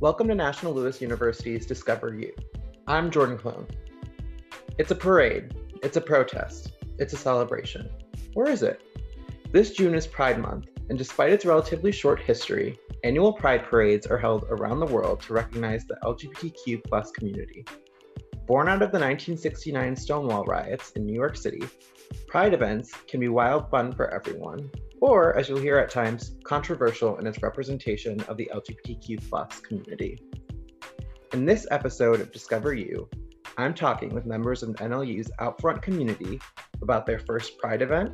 Welcome to National Louis University's Discover You. I'm Jordan Clone. It's a parade, it's a protest, it's a celebration. Where is it? This June is Pride Month, and despite its relatively short history, annual Pride parades are held around the world to recognize the LGBTQ community. Born out of the 1969 Stonewall riots in New York City, Pride events can be wild fun for everyone, or, as you'll hear at times, controversial in its representation of the LGBTQ community. In this episode of Discover You, I'm talking with members of NLU's Outfront community about their first Pride event,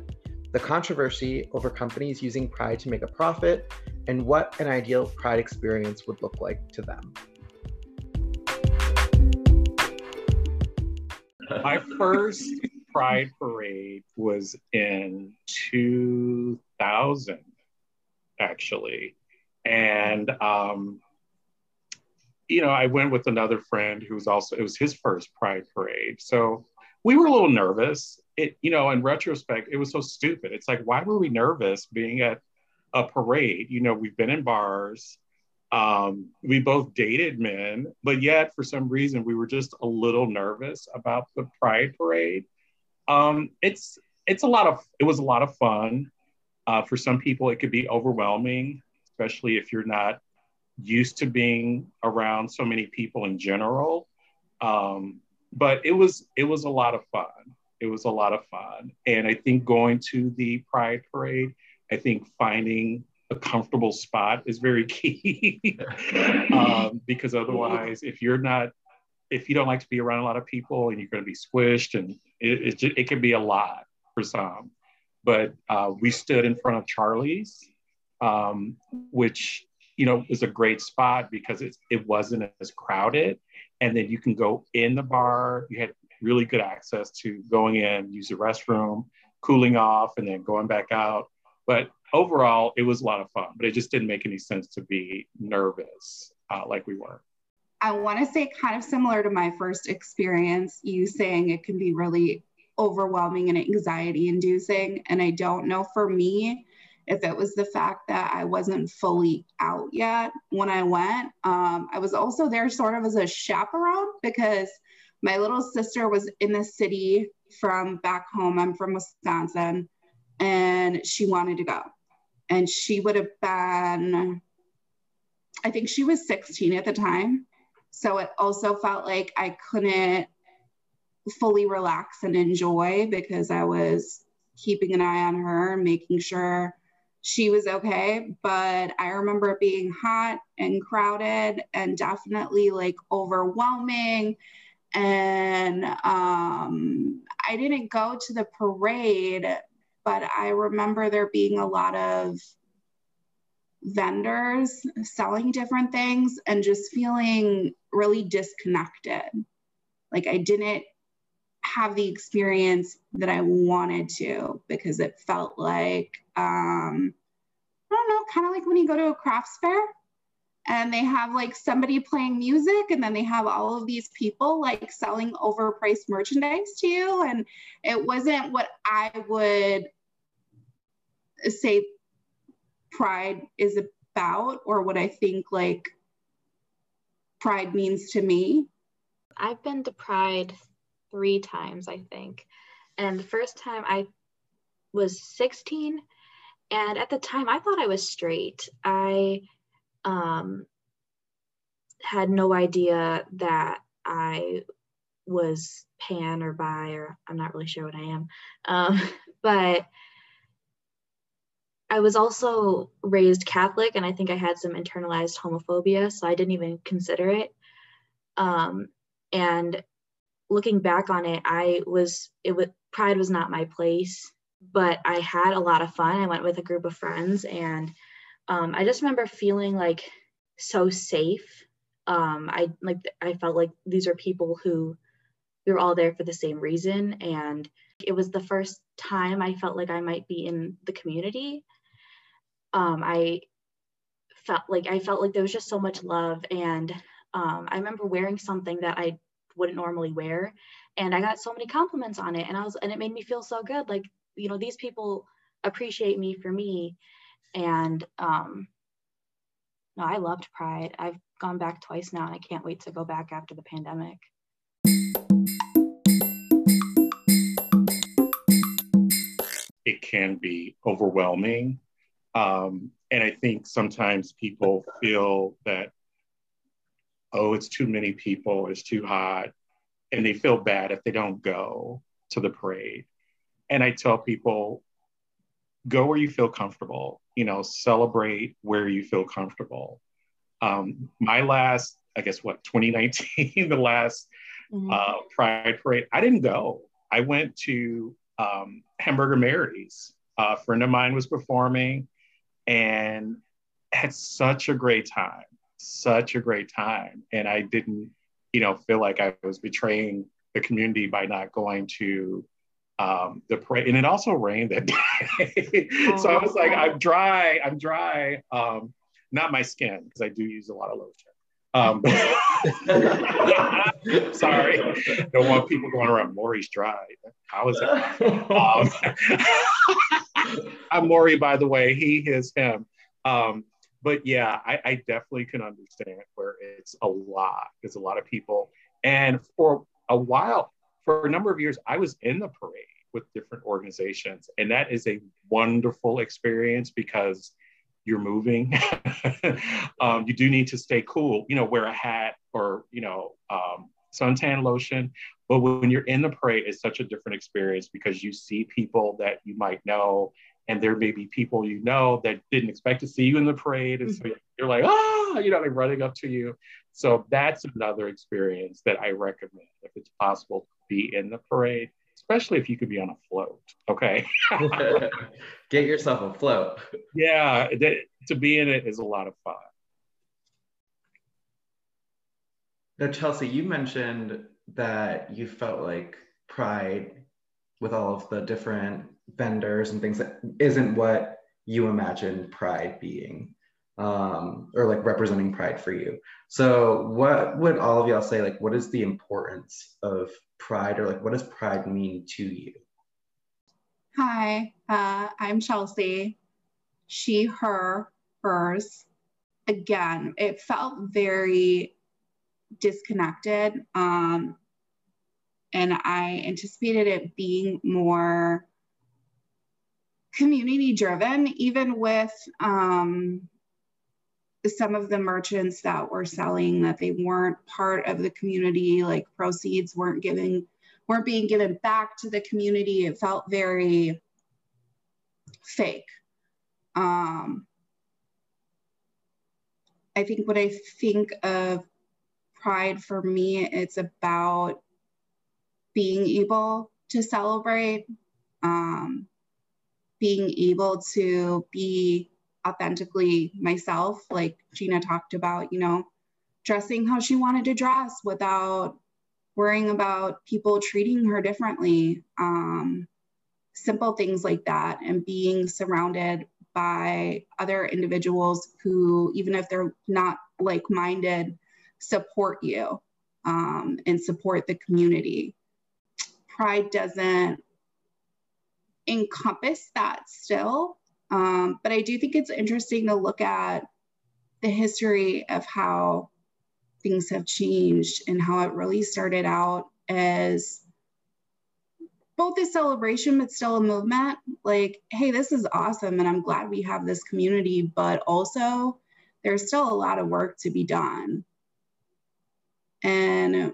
the controversy over companies using Pride to make a profit, and what an ideal Pride experience would look like to them. My first Pride Parade was in 2000, actually. And, um, you know, I went with another friend who was also, it was his first Pride Parade. So we were a little nervous. It, you know, in retrospect, it was so stupid. It's like, why were we nervous being at a parade? You know, we've been in bars, um, we both dated men, but yet for some reason we were just a little nervous about the Pride Parade. Um, it's it's a lot of it was a lot of fun. Uh, for some people, it could be overwhelming, especially if you're not used to being around so many people in general. Um, but it was it was a lot of fun. It was a lot of fun, and I think going to the Pride Parade, I think finding a comfortable spot is very key um, because otherwise, if you're not if you don't like to be around a lot of people and you're going to be squished and it, it, it can be a lot for some. But uh, we stood in front of Charlie's, um, which you know is a great spot because it it wasn't as crowded, and then you can go in the bar. You had really good access to going in, use the restroom, cooling off, and then going back out. But overall, it was a lot of fun. But it just didn't make any sense to be nervous uh, like we were. I want to say, kind of similar to my first experience, you saying it can be really overwhelming and anxiety inducing. And I don't know for me if it was the fact that I wasn't fully out yet when I went. Um, I was also there sort of as a chaperone because my little sister was in the city from back home. I'm from Wisconsin, and she wanted to go. And she would have been, I think she was 16 at the time. So it also felt like I couldn't fully relax and enjoy because I was keeping an eye on her, making sure she was okay. But I remember it being hot and crowded and definitely like overwhelming. And um, I didn't go to the parade, but I remember there being a lot of vendors selling different things and just feeling really disconnected. Like I didn't have the experience that I wanted to because it felt like, um, I don't know, kind of like when you go to a crafts fair and they have like somebody playing music and then they have all of these people like selling overpriced merchandise to you. And it wasn't what I would say pride is about or what I think like pride means to me. I've been to Pride three times, I think. And the first time I was 16, and at the time I thought I was straight. I um, had no idea that I was pan or bi, or I'm not really sure what I am. Um, but I was also raised Catholic, and I think I had some internalized homophobia, so I didn't even consider it. Um, and looking back on it, I was it was pride was not my place, but I had a lot of fun. I went with a group of friends, and um, I just remember feeling like so safe. Um, I like I felt like these are people who we were all there for the same reason, and it was the first time I felt like I might be in the community um, I felt like I felt like there was just so much love. And um, I remember wearing something that I wouldn't normally wear, and I got so many compliments on it, and I was and it made me feel so good. Like you know, these people appreciate me for me, and um, no, I loved Pride. I've gone back twice now and I can't wait to go back after the pandemic. It can be overwhelming. Um, and I think sometimes people feel that, oh, it's too many people, it's too hot, and they feel bad if they don't go to the parade. And I tell people, go where you feel comfortable, you know, celebrate where you feel comfortable. Um, my last, I guess, what, 2019, the last mm-hmm. uh, Pride Parade, I didn't go. I went to um, Hamburger Mary's. a friend of mine was performing and had such a great time, such a great time. And I didn't, you know, feel like I was betraying the community by not going to um, the parade. And it also rained that day. Oh, so I was like, I'm dry, I'm dry. Um, not my skin, because I do use a lot of lotion. Um, sorry, don't want people going around. Maury's dry. How is it? Um, I'm Maury, by the way. He, his, him. Um, but yeah, I, I, definitely can understand where it's a lot. There's a lot of people, and for a while, for a number of years, I was in the parade with different organizations, and that is a wonderful experience because you're moving. um, you do need to stay cool, you know, wear a hat or, you know, um, suntan lotion. But when you're in the parade, it's such a different experience because you see people that you might know, and there may be people you know that didn't expect to see you in the parade. And so mm-hmm. you're like, ah, you know, they're running up to you. So that's another experience that I recommend if it's possible to be in the parade especially if you could be on a float. Okay. Get yourself a float. Yeah, to be in it is a lot of fun. Now, Chelsea, you mentioned that you felt like Pride with all of the different vendors and things that isn't what you imagine Pride being um, or like representing pride for you. So, what would all of y'all say? Like, what is the importance of pride, or like, what does pride mean to you? Hi, uh, I'm Chelsea. She, her, hers. Again, it felt very disconnected. Um, and I anticipated it being more community driven, even with um, some of the merchants that were selling that they weren't part of the community, like proceeds weren't given, weren't being given back to the community. It felt very fake. Um, I think when I think of pride for me, it's about being able to celebrate, um, being able to be authentically myself. Like Gina talked about, you know, dressing how she wanted to dress without worrying about people treating her differently. Um, simple things like that, and being surrounded by other individuals who, even if they're not like minded, support you um, and support the community. Pride doesn't encompass that still. Um, but I do think it's interesting to look at the history of how things have changed and how it really started out as both a celebration but still a movement like hey this is awesome and i'm glad we have this community but also there's still a lot of work to be done and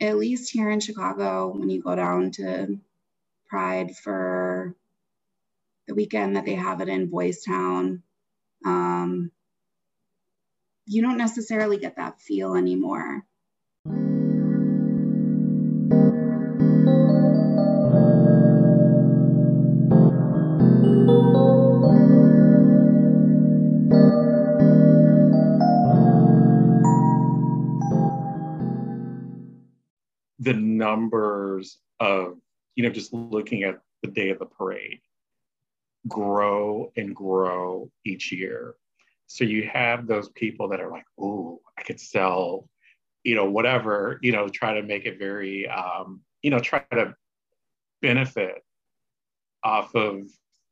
at least here in chicago when you go down to pride for the weekend that they have it in Boys Town. Um, you don't necessarily get that feel anymore. The numbers of, you know, just looking at the day of the parade, grow and grow each year. So you have those people that are like, oh, I could sell, you know, whatever, you know, try to make it very, um, you know, try to benefit off of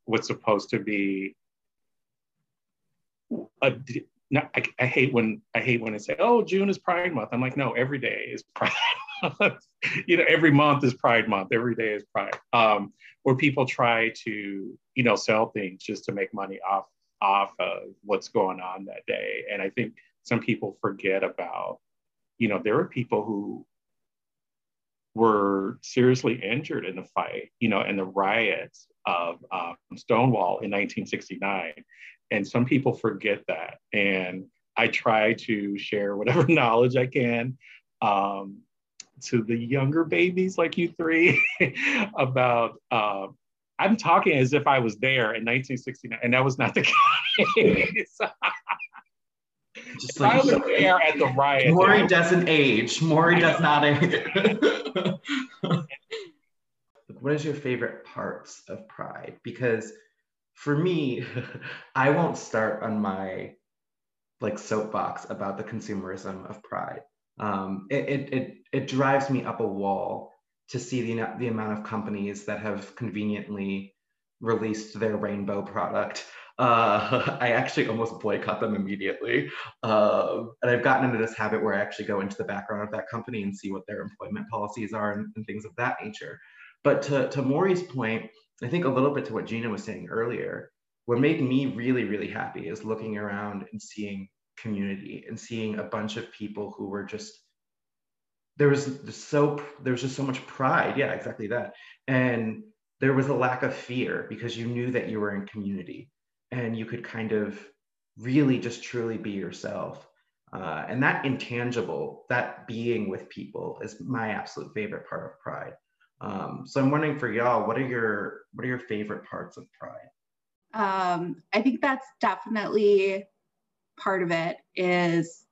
what's supposed to be a, I, I, hate when I hate when they say, "Oh, June is Pride Month." I'm like, no, every day is Pride. you know, every month is Pride Month. Every day is Pride. Um, where people try to, you know, sell things just to make money off off of what's going on that day. And I think some people forget about, you know, there are people who were seriously injured in the fight, you know, in the riots of um, Stonewall in 1969. And some people forget that. And I try to share whatever knowledge I can um, to the younger babies like you three about. Uh, I'm talking as if I was there in 1969, and that was not the case. Just like, I was there at the riot. Maury doesn't age. Maury does not age. what is your favorite parts of Pride? Because for me, I won't start on my like soapbox about the consumerism of Pride. Um, it, it, it, it drives me up a wall to see the, the amount of companies that have conveniently released their rainbow product. Uh, I actually almost boycott them immediately. Uh, and I've gotten into this habit where I actually go into the background of that company and see what their employment policies are and, and things of that nature. But to, to Maury's point, I think a little bit to what Gina was saying earlier, what made me really, really happy is looking around and seeing community and seeing a bunch of people who were just there was so there was just so much pride yeah exactly that and there was a lack of fear because you knew that you were in community and you could kind of really just truly be yourself uh, and that intangible that being with people is my absolute favorite part of pride um, so I'm wondering for y'all, what are your what are your favorite parts of Pride? Um, I think that's definitely part of it is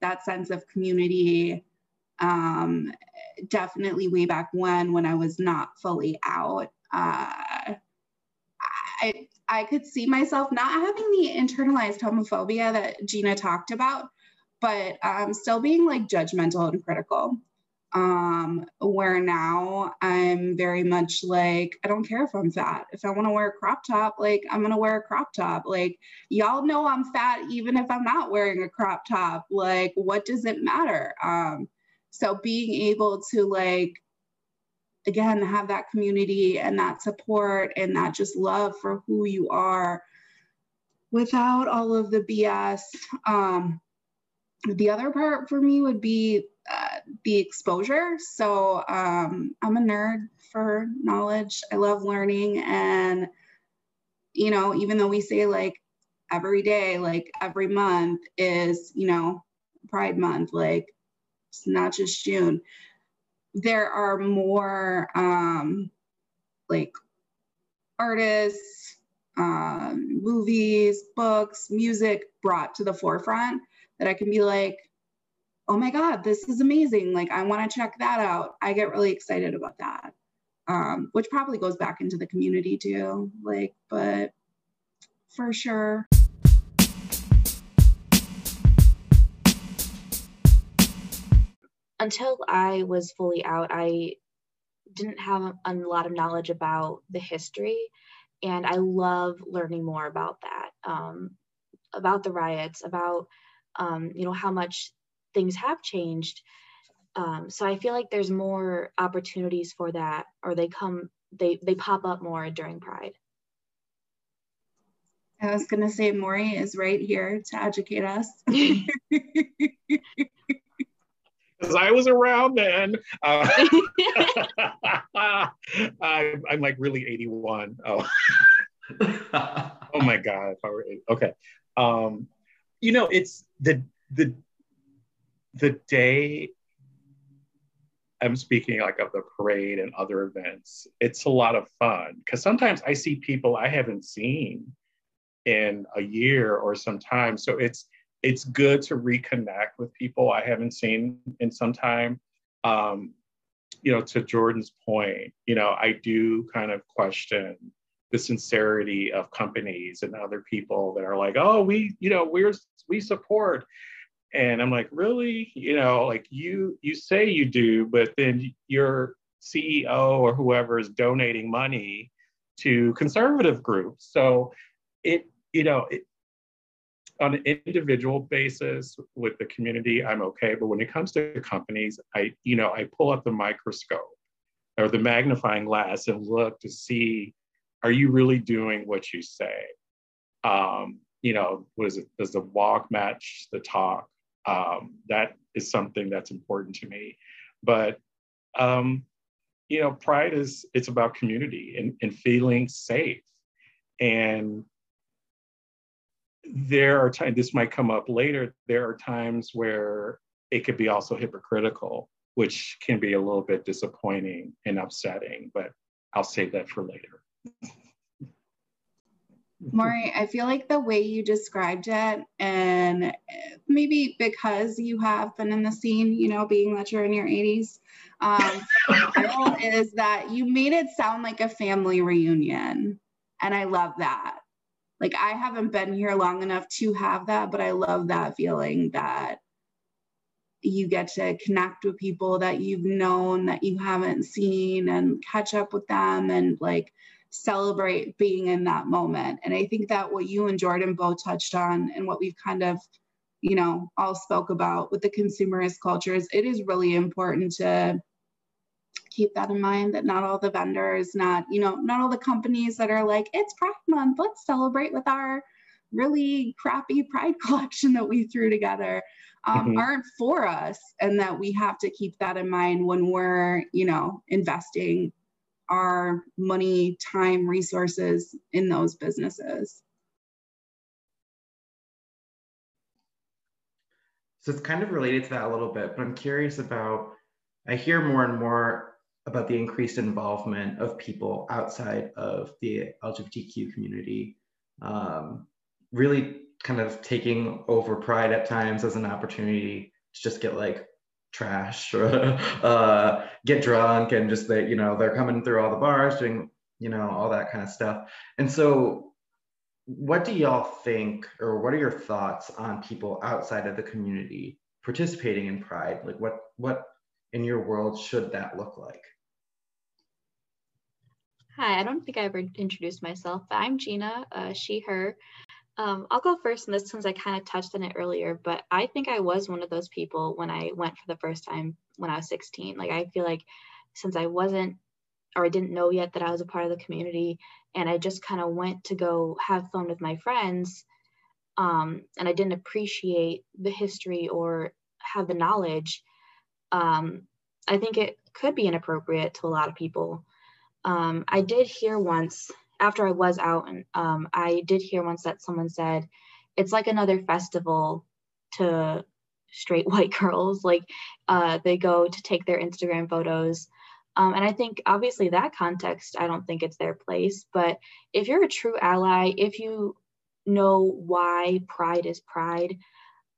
that sense of community. Um, definitely way back when, when I was not fully out, uh, I I could see myself not having the internalized homophobia that Gina talked about, but um, still being like judgmental and critical. Um where now i'm very much like i don't care if i'm fat. If i want to wear a crop top like i'm gonna wear a crop top. Like y'all know i'm fat even if i'm not wearing a crop top. Like what does it matter? Um so being able to like again have that community and that support and that just love for who you are without all of the bs um the other part for me would be uh, the exposure. So um, I'm a nerd for knowledge. I love learning. And, you know, even though we say like every day, like every month is, you know, Pride Month, like it's not just June, there are more um, like artists, um, movies, books, music brought to the forefront that I can be like, oh my God, this is amazing. Like, I want to check that out. I get really excited about that, um, which probably goes back into the community too. Like, but for sure. Until I was fully out, I didn't have a lot of knowledge about the history. And I love learning more about that, um, about the riots, about um, you know how much things have changed um, so i feel like there's more opportunities for that or they come they they pop up more during pride i was going to say maury is right here to educate us because I was around then. Uh, I'm, I'm, like really 81. Oh, oh my God. If I were okay. Um, you know, it's the the the day I'm speaking like of the parade and other events, it's a lot of fun because sometimes I see people I haven't seen in a year or some time. So it's it's good to reconnect with people I haven't seen in some time. Um, you know, to Jordan's point, you know, I do kind of question the sincerity of companies and other people that are like, oh, we, you know, we're we support. And I'm like, really? You know, like you you say you do, but then your CEO or whoever is donating money to conservative groups. So it, you know, it, on an individual basis with the community, I'm okay. But when it comes to companies, I, you know, I pull up the microscope or the magnifying glass and look to see, are you really doing what you say? Um, you know, what is it? Does the walk match the talk? Um, that is something that's important to me. But um, you know, pride is it's about community and, and feeling safe. And there are times this might come up later. There are times where it could be also hypocritical, which can be a little bit disappointing and upsetting, but I'll save that for later. Maury, I feel like the way you described it, and maybe because you have been in the scene, you know, being that you're in your 80s, um, is that you made it sound like a family reunion. And I love that. Like, I haven't been here long enough to have that, but I love that feeling that you get to connect with people that you've known that you haven't seen and catch up with them and like celebrate being in that moment. And I think that what you and Jordan both touched on and what we've kind of, you know, all spoke about with the consumerist cultures, it is really important to keep that in mind that not all the vendors, not, you know, not all the companies that are like, it's Pride Month, let's celebrate with our really crappy Pride collection that we threw together. Um, mm-hmm. aren't for us and that we have to keep that in mind when we're you know investing our money, time, resources in those businesses. So it's kind of related to that a little bit, but I'm curious about, I hear more and more about the increased involvement of people outside of the LGBTQ community, um, really kind of taking over pride at times as an opportunity to just get like trash or uh, get drunk and just that you know they're coming through all the bars doing you know all that kind of stuff. And so what do y'all think or what are your thoughts on people outside of the community participating in pride? Like what what in your world should that look like hi i don't think i ever introduced myself but i'm gina uh, she her um, I'll go first in this since I kind of touched on it earlier, but I think I was one of those people when I went for the first time when I was 16. Like, I feel like since I wasn't or I didn't know yet that I was a part of the community and I just kind of went to go have fun with my friends, um, and I didn't appreciate the history or have the knowledge, um, I think it could be inappropriate to a lot of people. Um, I did hear once after I was out, and um, I did hear once that someone said it's like another festival to straight white girls. Like uh, they go to take their Instagram photos. Um, and I think obviously that context, I don't think it's their place. But if you're a true ally, if you know why pride is pride,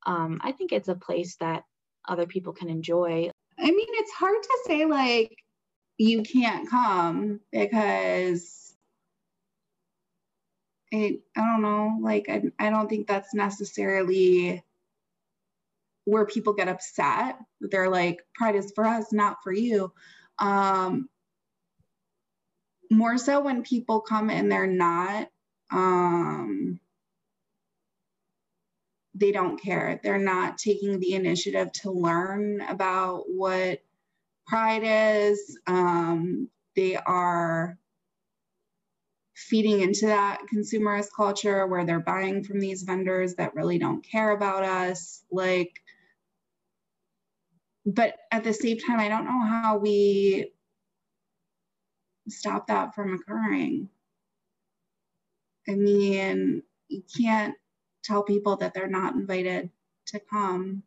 um, I think it's a place that other people can enjoy. I mean, it's hard to say like you can't come because I, I don't know, like, I, I don't think that's necessarily where people get upset. They're like, pride is for us, not for you. Um, more so when people come and they're not, um, they don't care. They're not taking the initiative to learn about what pride is. Um, they are feeding into that consumerist culture where they're buying from these vendors that really don't care about us like but at the same time i don't know how we stop that from occurring i mean you can't tell people that they're not invited to come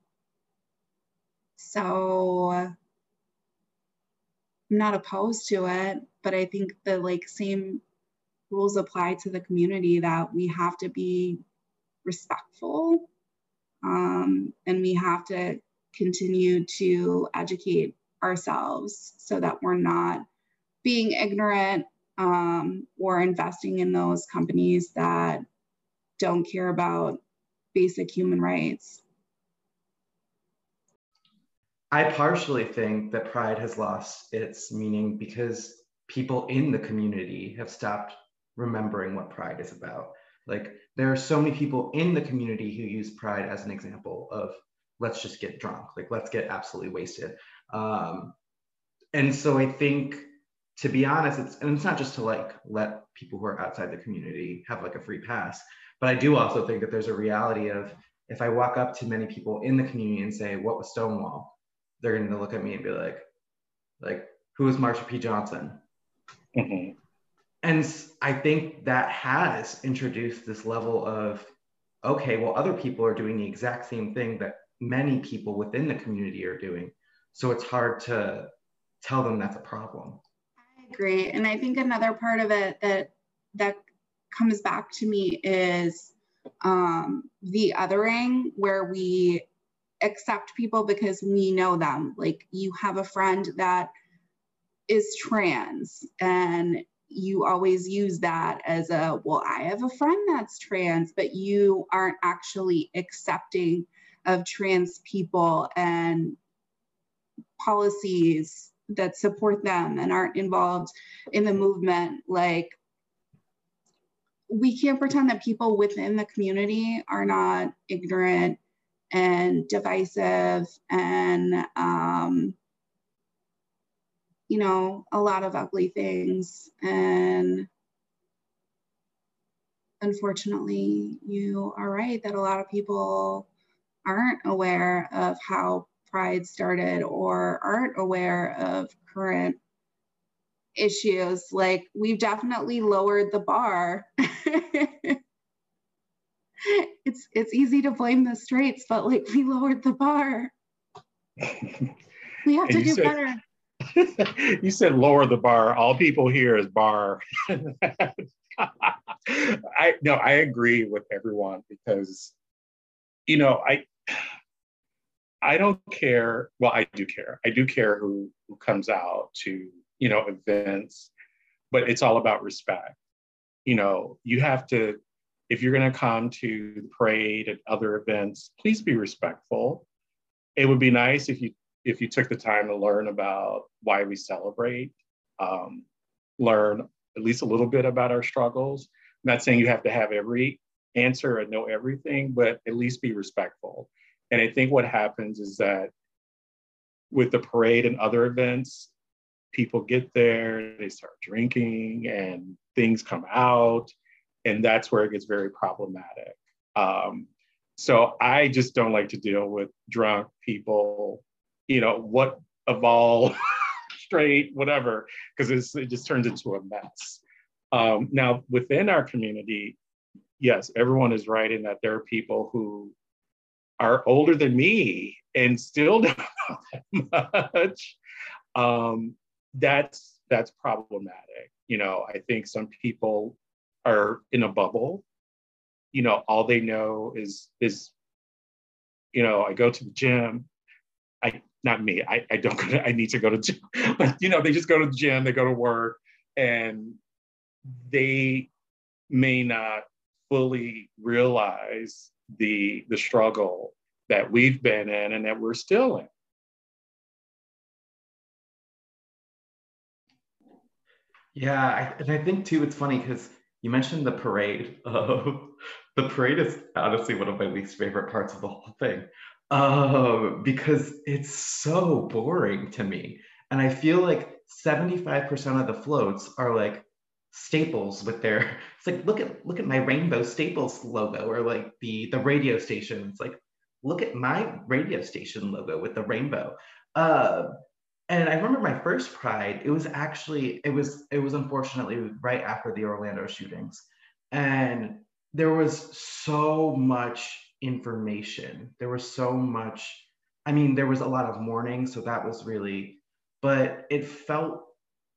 so i'm not opposed to it but i think the like same rules apply to the community that we have to be respectful um, and we have to continue to educate ourselves so that we're not being ignorant um, or investing in those companies that don't care about basic human rights. I partially think that pride has lost its meaning because people in the community have stopped remembering what pride is about. Like there are so many people in the community who use pride as an example of let's just get drunk, like let's get absolutely wasted. Um, and so I think to be honest, it's and it's not just to like let people who are outside the community have like a free pass, but I do also think that there's a reality of if I walk up to many people in the community and say, "What was Stonewall?" They're going to look at me and be like, "Like who is Marsha P. Johnson?" Mm-hmm. And I think that has introduced this level of, okay, well, other people are doing the exact same thing that many people within the community are doing. So it's hard to tell them that's a problem. I agree. And I think another part of it that that comes back to me is um, the othering, where we accept people because we know them. Like you have a friend that is trans and you always use that as a well i have a friend that's trans but you aren't actually accepting of trans people and policies that support them and aren't involved in the movement like we can't pretend that people within the community are not ignorant and divisive and um, you know a lot of ugly things. And unfortunately you are right that a lot of people aren't aware of how pride started or aren't aware of current issues. Like we've definitely lowered the bar it's it's easy to blame the straights but like we lowered the bar. we have to do said, better you said lower the bar all people hear is bar i no i agree with everyone because you know i I don't care. Well, I do care. I do care who, who comes out to, you know, events, but it's all about respect. You know, you have to, if you're going to come to the parade and other events, please be respectful. It would be nice if you if you took the time to learn about why we celebrate, um, learn at least a little bit about our struggles. I'm not saying you have to have every answer and know everything, but at least be respectful and I think what happens is that with the parade and other events, people get there, they start drinking, and things come out, and that's where it gets very problematic. Um, so I just don't like to deal with drunk people, you know, what of all straight, whatever, because it just turns into a mess. Um, now, within our community, yes, everyone is right in that there are people who are older than me and still don't know that much, um, that's that's problematic. You know, I think some people are in a bubble. You know, all they know is is, you know, I go to the gym. I not me. I, I don't go to, I need to go to gym. But you know, they just go to the gym, they go to work, and they may not fully realize the the struggle that we've been in and that we're still in. Yeah, I, and I think too, it's funny because you mentioned the parade. Uh, the parade is honestly one of my least favorite parts of the whole thing uh, because it's so boring to me. And I feel like 75% of the floats are like staples with their it's like look at look at my rainbow staples logo or like the the radio station it's like look at my radio station logo with the rainbow uh, and i remember my first pride it was actually it was it was unfortunately right after the orlando shootings and there was so much information there was so much i mean there was a lot of mourning so that was really but it felt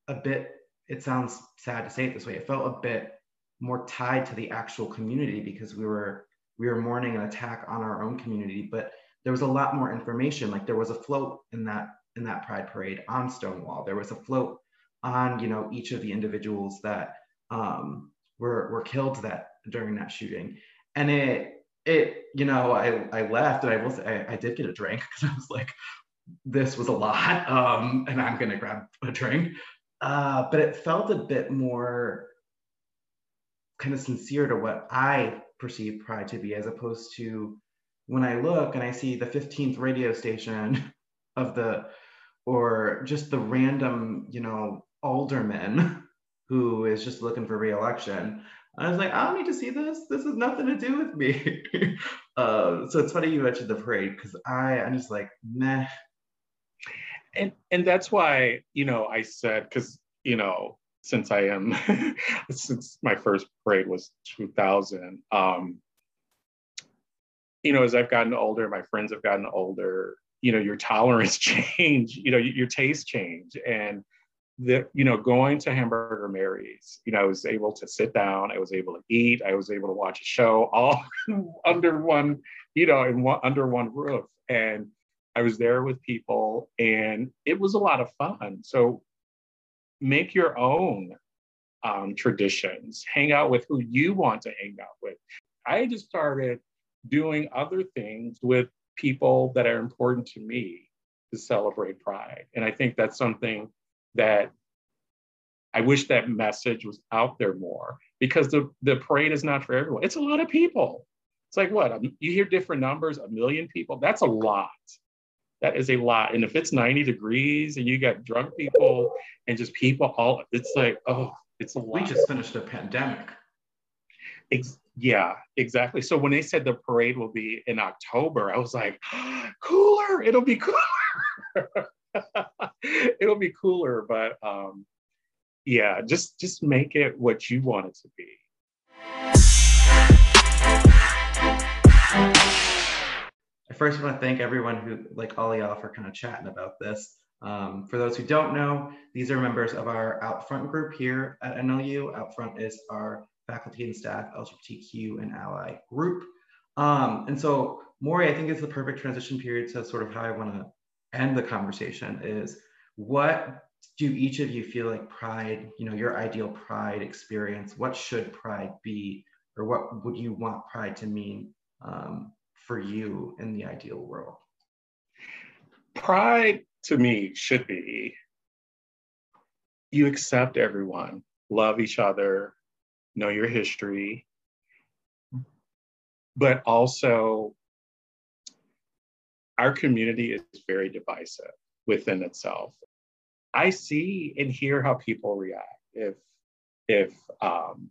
a bit it sounds sad to say it this way, it felt a bit more tied to the actual community because we were we were mourning an attack on our own community, but there was a lot more information. Like there was a float in that in that Pride Parade on Stonewall. There was a float on you know each of the individuals that um, were were killed that during that shooting, and it it you know I I left and I was I, I did get a drink because I was like this was a lot um, and I'm gonna grab a drink uh, but it felt a bit more kind of sincere to what I perceive pride to be, as opposed to when I look and I see the 15th radio station of the, or just the random, you know, alderman who is just looking for reelection. I was like, I don't need to see this. This has nothing to do with me. uh, so it's funny you mentioned the parade because I, I'm just like, meh. And and that's why you know I said because you know since I am since my first parade was 2000. Um, you know, as I've gotten older, my friends have gotten older. You know, your tolerance change. You know, your taste change, and the you know going to hamburger mary's you know i was able to sit down i was able to eat i was able to watch a show all under one you know in one under one roof. And i was there with people and it was a lot of fun. So make your own um, traditions. Hang out with who you want to hang out with. I just started doing other things with people that are important to me to celebrate pride and i think that's something that I wish that message was out there more because the, the parade is not for everyone. It's a lot of people. It's like what? Um, you hear different numbers, a million people. That's a lot. That is a lot. And if it's 90 degrees and you got drunk people and just people all, it's like, oh, it's a lot. We just finished a pandemic. Ex- yeah, exactly. So when they said the parade will be in October, I was like, cooler, it'll be cooler. it'll be cooler, but um, yeah, just just make it what you want it to be. I first want to thank everyone who, like all y'all, for kind of chatting about this. Um, for those who don't know, these are members of our Outfront group here at NLU. Outfront is our faculty and staff LGBTQ and ally group. Um, and so, Maury, I think it's the perfect transition period to sort of how I want to end the conversation is what do each of you feel like pride, you know, your ideal pride experience, what should pride be, or what would you want pride to mean um, for you in the ideal world? Pride to me should be you accept everyone, love each other, know your history, but also our community is very divisive within itself. I see and hear how people react if if um,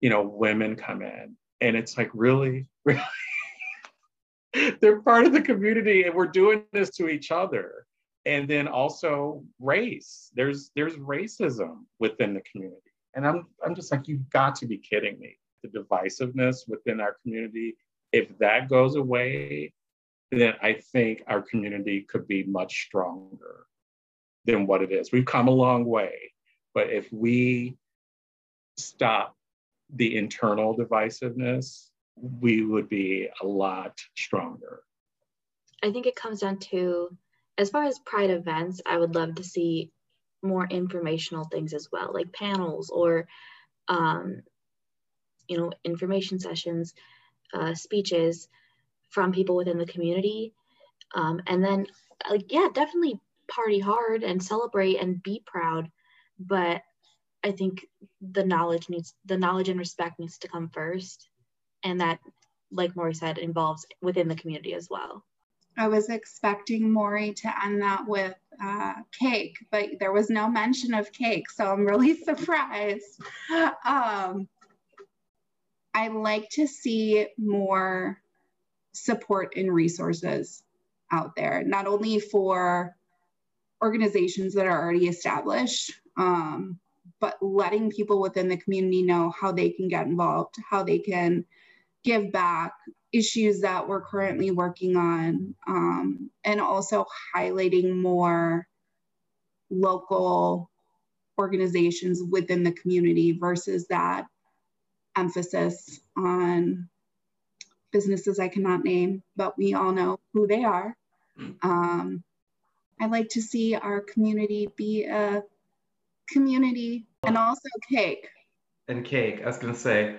you know women come in and it's like really? Really they're part of the community and we're doing this to each other. And then also race. There's there's racism within the community and i'm i'm just like you've got to be kidding me the divisiveness within our community if that goes away then I think our community could be much stronger than what it is. We've come a long way, but if we stop the internal divisiveness, we would be a lot stronger. I think it comes down to, as far as Pride events, I would love to see more informational things as well, like panels or, um, you know, information sessions, uh, speeches from people within the community. Um, and then, like, yeah, definitely party hard and celebrate and be proud. But I think the knowledge needs, the knowledge and respect needs to come first. And that, like Maury said, involves within the community as well. I was expecting Maury to end that with uh, cake, but there was no mention of cake, so I'm really surprised. Um, I like to see more support and resources out there, not only for organizations that are already established, um, but letting people within the community know how they can get involved, how they can give back, issues that we're currently working on, um, and also highlighting more local organizations within the community versus that emphasis on businesses I cannot name, but we all know who they are. Um, I like to see our community be a community and also cake. And cake. I was going to say,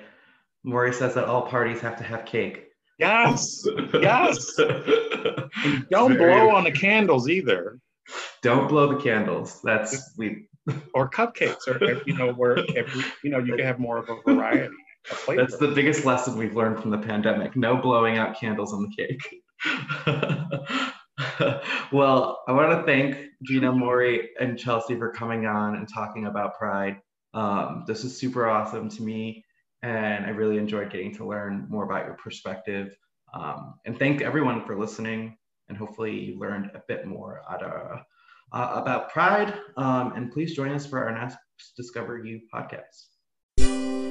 Maury says that all parties have to have cake. Yes. Yes. don't Very... blow on the candles either. Don't blow the candles. That's we. or cupcakes, or you know, where every, you know you can have more of a variety. That's the biggest lesson we've learned from the pandemic. No blowing out candles on the cake. well, I want to thank Gina, Maury and Chelsea for coming on and talking about Pride. Um, this is super awesome to me, and I really enjoyed getting to learn more about your perspective. Um, and thank everyone for listening, and hopefully you learned a bit more uh, about Pride. Um, and please join us for our next Discover You podcast.